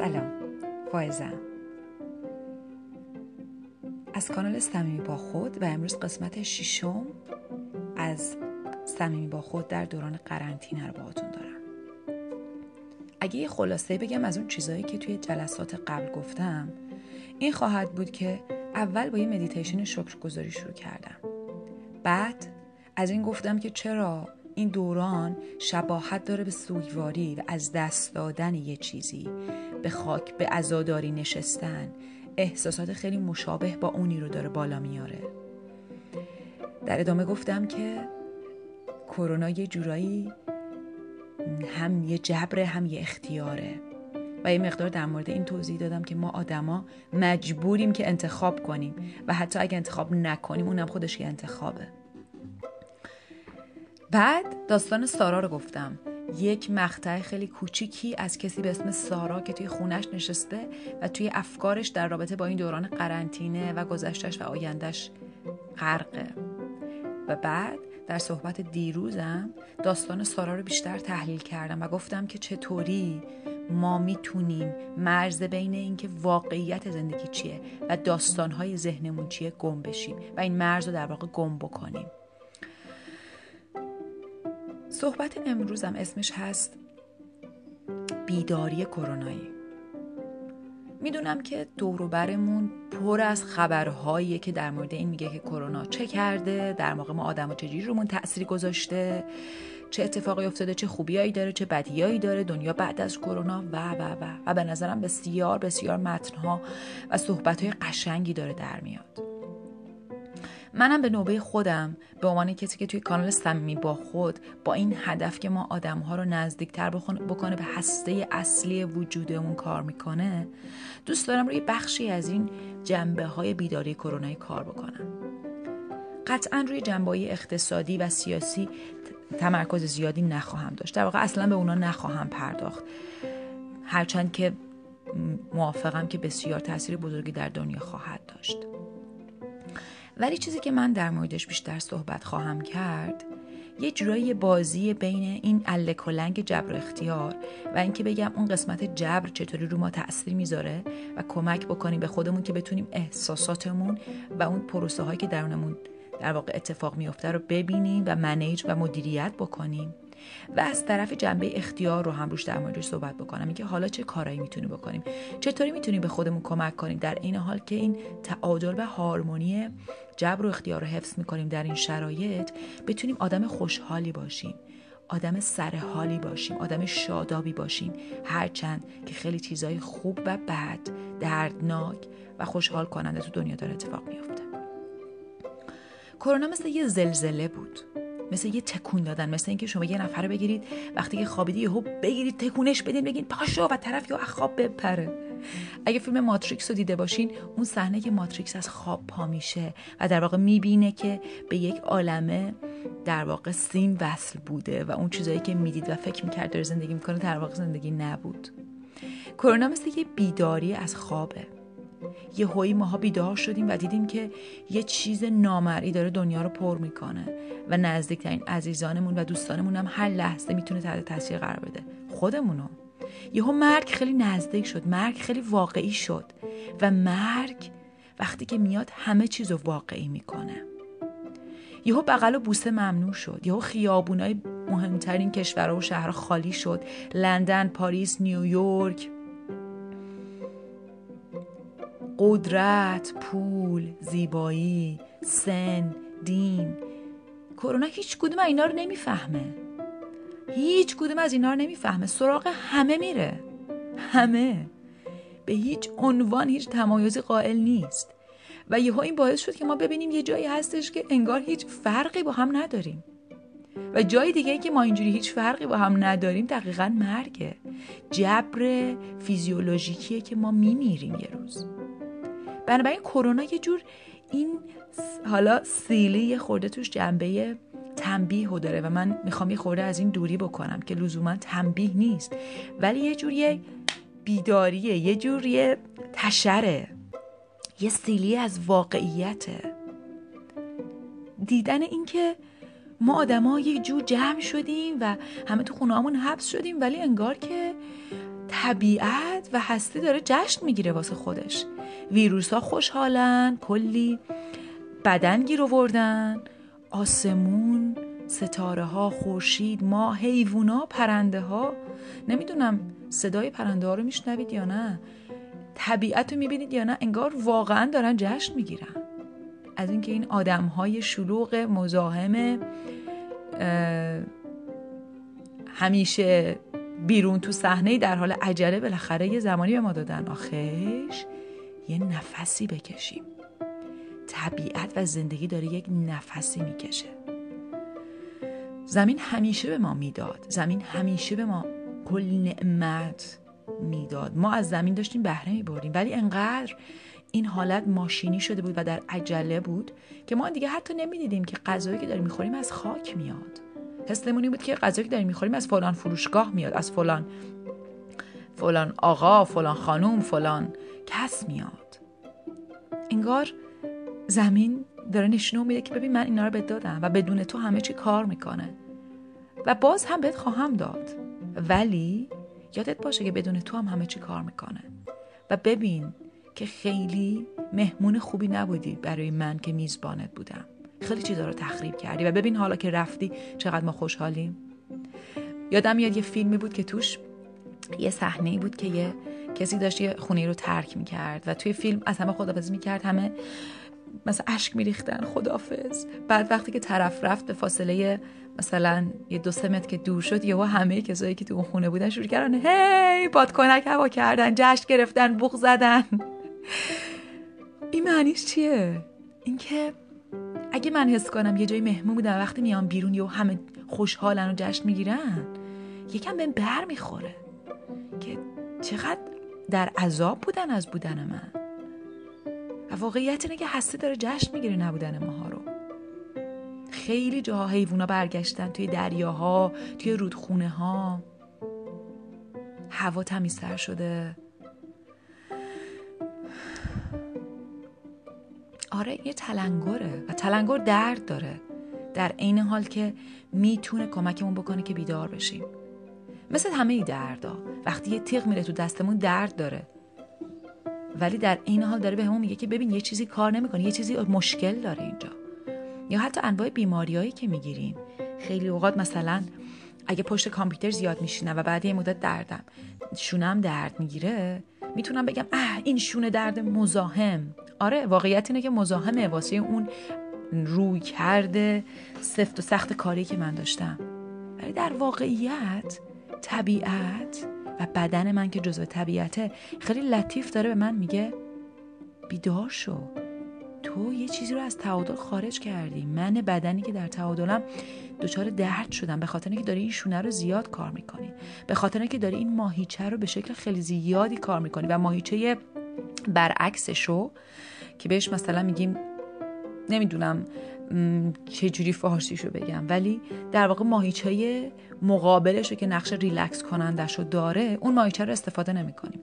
سلام. فائزم از کانال صمیمی با خود و امروز قسمت ششم از صمیمی با خود در دوران قرنطینه رو باهاتون دارم. اگه یه خلاصه بگم از اون چیزهایی که توی جلسات قبل گفتم این خواهد بود که اول با یه مدیتیشن شکرگزاری شروع کردم. بعد از این گفتم که چرا این دوران شباهت داره به سوگواری و از دست دادن یه چیزی. به خاک به عزاداری نشستن. احساسات خیلی مشابه با اونی رو داره بالا میاره. در ادامه گفتم که کرونا یه جورایی هم یه جبره هم یه اختیاره. و یه مقدار در مورد این توضیح دادم که ما آدما مجبوریم که انتخاب کنیم. و حتی اگه انتخاب نکنیم اونم خودش یه انتخابه. بعد داستان سارا رو گفتم. یک مقطع خیلی کوچیکی از کسی به اسم سارا که توی خونش نشسته و توی افکارش در رابطه با این دوران قرنطینه و گذشتش و آیندهش غرقه. و بعد در صحبت دیروزم داستان سارا رو بیشتر تحلیل کردم و گفتم که چطوری ما می‌تونیم مرز بین اینکه واقعیت زندگی چیه و داستانهای ذهنمون چیه گم بشیم و این مرز رو در واقع گم بکنیم. صحبت امروزم اسمش هست بیداری کرونایی. می‌دونم که دوروبرمون پر از خبرهایی که در مورد این میگه که کرونا چه کرده در موقع ما آدم و چجوری رومون تأثیری گذاشته چه اتفاقی افتاده چه خوبیایی داره چه بدیایی داره دنیا بعد از کرونا و و و. و به نظرم بسیار بسیار متنها و صحبتهای قشنگی داره در میاد. منم به نوبه خودم به عنوان کسی که توی کانال صمیمی با خود با این هدف که ما آدم ها رو نزدیکتر بکنه به هسته اصلی وجودمون کار می‌کنه دوست دارم روی بخشی از این جنبه های بیداری کرونایی کار بکنم. قطعا روی جنبه اقتصادی و سیاسی تمرکز زیادی نخواهم داشت. در واقع اصلا به اونا نخواهم پرداخت. هرچند که موافقم که بسیار تاثیر بزرگی در دنیا خواهد داشت. ولی چیزی که من در موردش بیشتر صحبت خواهم کرد یه جورایی بازی بین این الکلنگ جبر و اختیار و اینکه بگم اون قسمت جبر چطوری رو ما تاثیر می‌ذاره و کمک بکنیم به خودمون که بتونیم احساساتمون و اون پروسه هایی که درونمون در واقع اتفاق میفته رو ببینیم و منیج و مدیریت بکنیم. و از طرف جنبه اختیار رو هم روش در موردش صحبت بکنم. اینکه حالا چه کارایی می‌تونیم بکنیم؟ چطوری می‌تونیم به خودمون کمک کنیم؟ در این حال که این تعادل و هارمونی جبر و اختیار رو حفظ می‌کنیم در این شرایط بتونیم آدم خوشحالی باشیم آدم سرحالی باشیم آدم شادابی باشیم. هرچند که خیلی چیزای خوب و بد دردناک و خوشحال کننده تو دنیا داره اتفاق میفته کرونا مثل یه زلزله بود. مثل یه تکون دادن مثل اینکه شما یه نفر بگیرید وقتی که خوابیدی یهو بگیرید تکونش بدین بگین پاشو و طرف یا خواب بپره. اگه فیلم ماتریکس رو دیده باشین اون صحنه که ماتریکس از خواب پا میشه و در واقع می‌بینه که به یک عالمه در واقع سیم وصل بوده و اون چیزایی که می‌دید و فکر می‌کرد داره زندگی می‌کنه در واقع زندگی نبود. کرونا مثل یه بیداری از خوابه. یه هایی ماها بیدار شدیم و دیدیم که یه چیز نامرئی داره دنیا رو پر می‌کنه و نزدیکترین عزیزانمون و دوستانمون هم هر لحظه می‌تونه تحت تاثیر قرار بده. خودمونو. یهو مرگ خیلی نزدیک شد مرگ خیلی واقعی شد و مرگ وقتی که میاد همه چیز رو واقعی می‌کنه. یهو بغل و بوسه ممنوع شد. یهو خیابونای مهمترین کشورها و شهرها خالی شد. لندن پاریس نیویورک. قدرت پول زیبایی سن دین. کرونا هیچ کدوم اینا رو نمی‌فهمه. هیچ کدوم از اینا رو نمی‌فهمه. سراغ همه میره. همه. به هیچ عنوان هیچ تمایزی قائل نیست. و یهو این باعث شد که ما ببینیم یه جایی هستش که انگار هیچ فرقی با هم نداریم. و جای دیگه ای که ما اینجوری هیچ فرقی با هم نداریم دقیقا مرگه. جبر فیزیولوژیکیه که ما میمیریم یه روز. بنابراین کرونا یه جور این حالا سیلی یه خورده توش جنبه تنبیه داره و من می‌خوام یه خورده از این دوری بکنم که لزوما تنبیه نیست. ولی یه جور یه بیداریه یه جور یه تشره یه سیلی از واقعیته دیدن اینکه ما آدما یه جور جمع شدیم و همه تو خونه همون حبس شدیم ولی انگار که طبیعت و هستی داره جشن می‌گیره واسه خودش. ویروس ها خوشحالن کلی بدن گیر آوردن آسمون ستاره ها خورشید ما حیوونا پرنده ها نمی‌دونم صدای پرنده ها رو میشنوید یا نه. طبیعت رو می‌بینید یا نه انگار واقعا دارن جشن می‌گیرن. از اینکه این آدم های شلوغ مزاحم همیشه بیرون تو صحنه در حال عجله بالاخره یه زمانی به ما دادن. آخش یه نفسی بکشیم. طبیعت و زندگی داره یک نفسی می‌کشه. زمین همیشه به ما می‌داد. زمین همیشه به ما کل نعمت می‌داد. ما از زمین داشتیم بهره میبردیم. ولی انقدر این حالت ماشینی شده بود و در عجله بود که ما دیگه حتی نمی‌دیدیم که غذایی که داریم می‌خوریم از خاک میاد. حسمون بود که غذایی که داریم می‌خوریم از فلان فروشگاه میاد از فلان فلان آقا فلان خانوم فلان کس میاد. انگار زمین داره نشونه میده که ببین من اینا رو بهت دادم و بدون تو همه چی کار می‌کنه. و باز هم بهت خواهم داد. ولی یادت باشه که بدون تو هم همه چی کار می‌کنه. و ببین که خیلی مهمون خوبی نبودی برای من که میزبانت بودم. خیلی چیزا رو تخریب کردی. و ببین حالا که رفتی چقدر ما خوشحالیم. یادم میاد یه فیلمی بود که توش یه صحنه بود که یه کسی داشت یه خونه رو ترک می‌کرد. و توی فیلم از همه خدافزی می‌کرد. همه مثلا اشک میریختن خدافز بعد وقتی که طرف رفت به فاصله مثلا یه دو سه متر که دور شد یهو همه کسایی که تو اون خونه بودن شروع کردن هی بادکنک هوا کردن جشن گرفتن بوق زدن. این معنیش چیه؟ اینکه اگه من حس کنم یه جای مهمون بودم وقتی میام بیرون یهو همه خوشحالن و جشن می‌گیرن یکم بهم بر می‌خوره که چقدر در عذاب بودن از بودن من. و واقعیت اینه که هسته داره جشن می‌گیره نبودن ماها رو. خیلی جاها حیوونا برگشتن توی دریاها توی رودخونه ها هوا تمیزتر شده. آره یه تلنگره و تلنگر درد داره. در عین حال که می‌تونه کمکمون بکنه که بیدار بشیم. مثل همه دردا وقتی یه تیغ میره تو دستمون درد داره. ولی در این حال داره بهمون میگه که ببین یه چیزی کار نمی‌کنه یه چیزی مشکل داره اینجا. یا حتی انواع بیماریایی که می‌گیریم. خیلی اوقات مثلا اگه پشت کامپیوتر زیاد میشینم و بعد یه مدت دردم شونم درد می‌گیره می‌تونم بگم اه این شونه درد مزاحم. آره واقعیت اینه که مزاحمه. واسه اون روی کرده سفت و سخت کاری که من داشتم. ولی در واقعیت طبیعت و بدن من که جزو طبیعته خیلی لطیف داره به من میگه بیدار شو. تو یه چیزی رو از تعادل خارج کردی. من بدنی که در تعادلم دچار درد شدم. به خاطر اینکه داری این شونه رو زیاد کار می‌کنی. به خاطر اینکه داری این ماهیچه رو به شکل خیلی زیادی کار می‌کنی و ماهیچه برعکسشو که بهش مثلا میگیم نمی‌دونم چه جوری فارسیشو بگم ولی در واقع ماهیچه مقابلش که نقش ریلکس کنندش رو داره اون ماهیچه رو استفاده نمی کنیم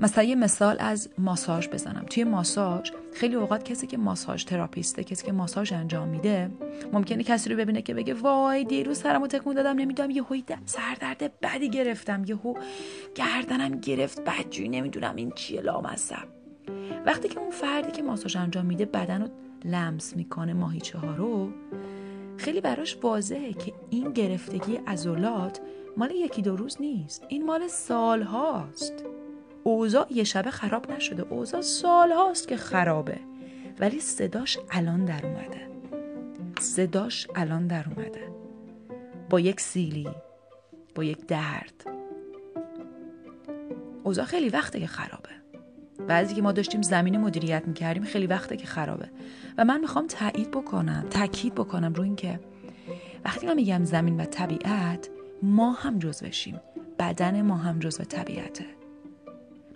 مثلا یه مثال از ماساژ بزنم. توی ماساژ خیلی اوقات کسی که ماساژ تراپیسته کسی که ماساژ انجام میده ممکنه کسی رو ببینه که بگه وای دیروز سرمو تکون دادم نمی‌دونم یه هوی سردرد بدی گرفتم یه هو گردنم گرفت بدجوری نمی‌دونم این چیه لامصب. وقتی که اون فردی که ماساژ انجام میده بدن رو لمس می‌کنه ماهیچه ها رو خیلی براش واضحه که این گرفتگی عضلات مال یکی دو روز نیست. این مال سال هاست اوضاع یه شبه خراب نشده. اوضاع سال هاست که خرابه. ولی صداش الان در اومده. صداش الان در اومده. با یک سیلی با یک درد. اوضاع خیلی وقته که خرابه. بعضی که ما داشتیم زمین مدیریت می‌کردیم خیلی وقته که خرابه. و من می‌خوام تایید بکنم تاکید بکنم رو اینکه وقتی من میگم زمین و طبیعت ما هم جزوشیم بدن ما هم جزو طبیعته.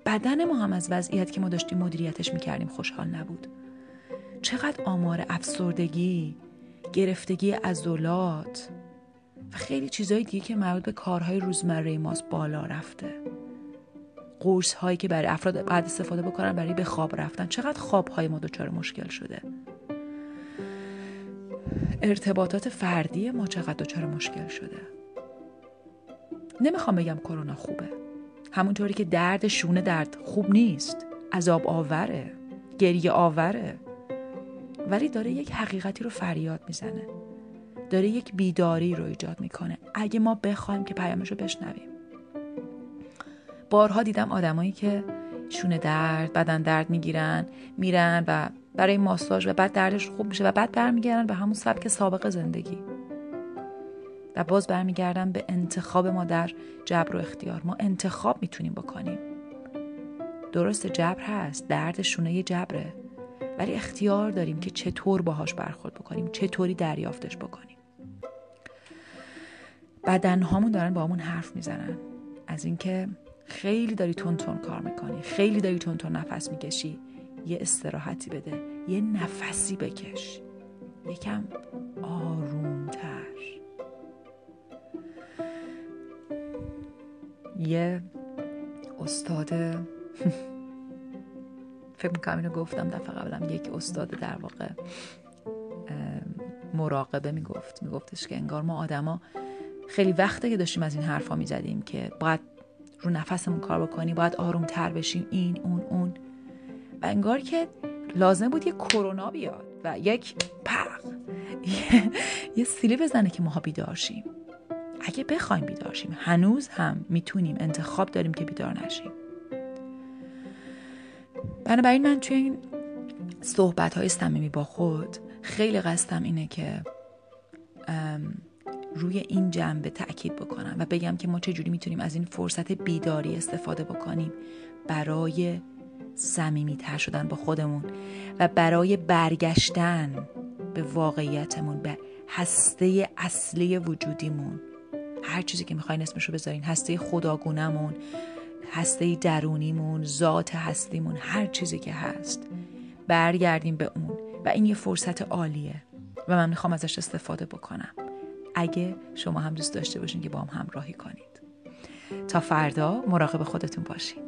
بدن ما هم از وضعیت که ما داشتیم مدیریتش می‌کردیم خوشحال نبود. چقدر آمار افسردگی گرفتگی عضلات و خیلی چیزهای دیگه که مربوط به کارهای روزمره ماست بالا رفته. قرص هایی که برای افراد بعد استفاده بکنن برای به خواب رفتن. چقدر خواب های ما دچار مشکل شده. ارتباطات فردی ما چقدر دچار مشکل شده. نمی‌خوام بگم کرونا خوبه. همونطوری که درد شونه درد خوب نیست. عذاب آوره. گریه آوره. ولی داره یک حقیقتی رو فریاد می‌زنه. داره یک بیداری رو ایجاد می‌کنه. اگه ما بخوایم که پیامش رو بشنویم. بارها دیدم آدمایی که شونه درد بدن درد می‌گیرن میرن و برای ماساژ و بعد دردش خوب میشه و بعد برمیگردن به همون سبک سابق زندگی. و باز برمیگردن به انتخاب ما در جبر و اختیار. ما انتخاب می‌تونیم بکنیم. درست جبر هست درد شونه جبره. ولی اختیار داریم که چطور باهاش برخورد بکنیم چطوری دریافتش بکنیم. بدن هامون دارن با همون حرف می‌زنن. از اینکه خیلی داری تون تون کار می‌کنی خیلی داری تون تون نفس می‌کشی یه استراحتی بده یه نفسی بکش. یکم آرومتر یه استاد فکر می‌کنم اینو گفتم دفعه قبلم یک استاد در واقع مراقبه می‌گفت. میگفتش که انگار ما آدما خیلی وقته که داشتیم از این حرفا می‌زدیم که باید رو نفسمون کار بکنی باید آروم تر بشیم این اون اون. و انگار که لازم بود یه کرونا بیاد و یک پق یه, سیلی بزنه که ماها بیدارشیم اگه بخوایم بیدارشیم هنوز هم می‌تونیم انتخاب داریم که بیدار نشیم. بنابراین من توی این صحبت های صمیمی با خود خیلی قصدم اینه که روی این جنبه تاکید بکنم و بگم که ما چجوری می‌تونیم از این فرصت بیداری استفاده بکنیم برای تر شدن با خودمون و برای برگشتن به واقعیتمون به هسته اصلی وجودیمون. هر چیزی که می‌خواین اسمشو بذارین. هسته خداگونمون هسته درونیمون ذات هستیمون هر چیزی که هست. برگردیم به اون. و این یه فرصت عالیه. و من می‌خوام ازش استفاده بکنم. اگه شما هم دوست داشته باشین که با هم همراهی کنید. تا فردا مراقب خودتون باشین.